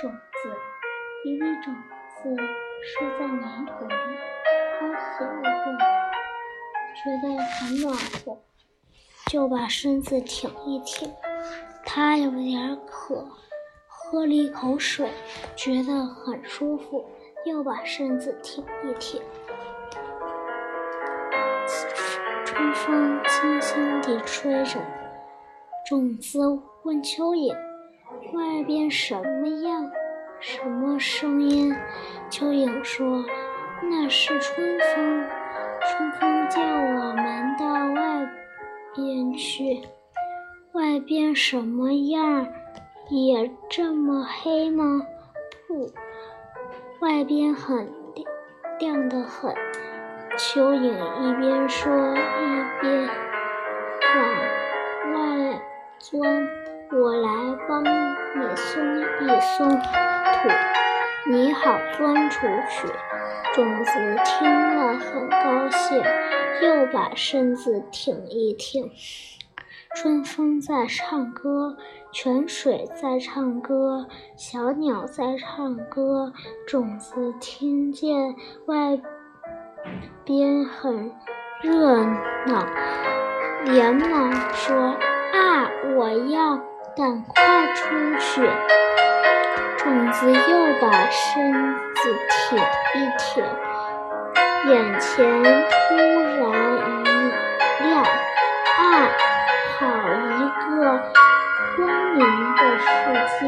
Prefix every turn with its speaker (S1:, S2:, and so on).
S1: 种子，一粒种子是在泥土里，它醒了觉得很暖和，就把身子挺一挺。它有点渴，喝了一口水，觉得很舒服，又把身子挺一挺。春风轻轻地吹着，种子问蚯蚓：“外边什么样？什么声音？”蚯蚓说：“那是春风，春风叫我们到外边去。外边什么样？也这么黑吗？不，外边很亮，亮得很。”蚯蚓一边说一边往外钻，我来帮你松一松土，你好钻出去。种子听了很高兴，又把身子挺一挺。春风在唱歌，泉水在唱歌，小鸟在唱歌。种子听见外。边很热闹，连忙说：“啊，我要赶快出去！”种子又把身子挺一挺，眼前突然一亮，啊，好一个光明的世界！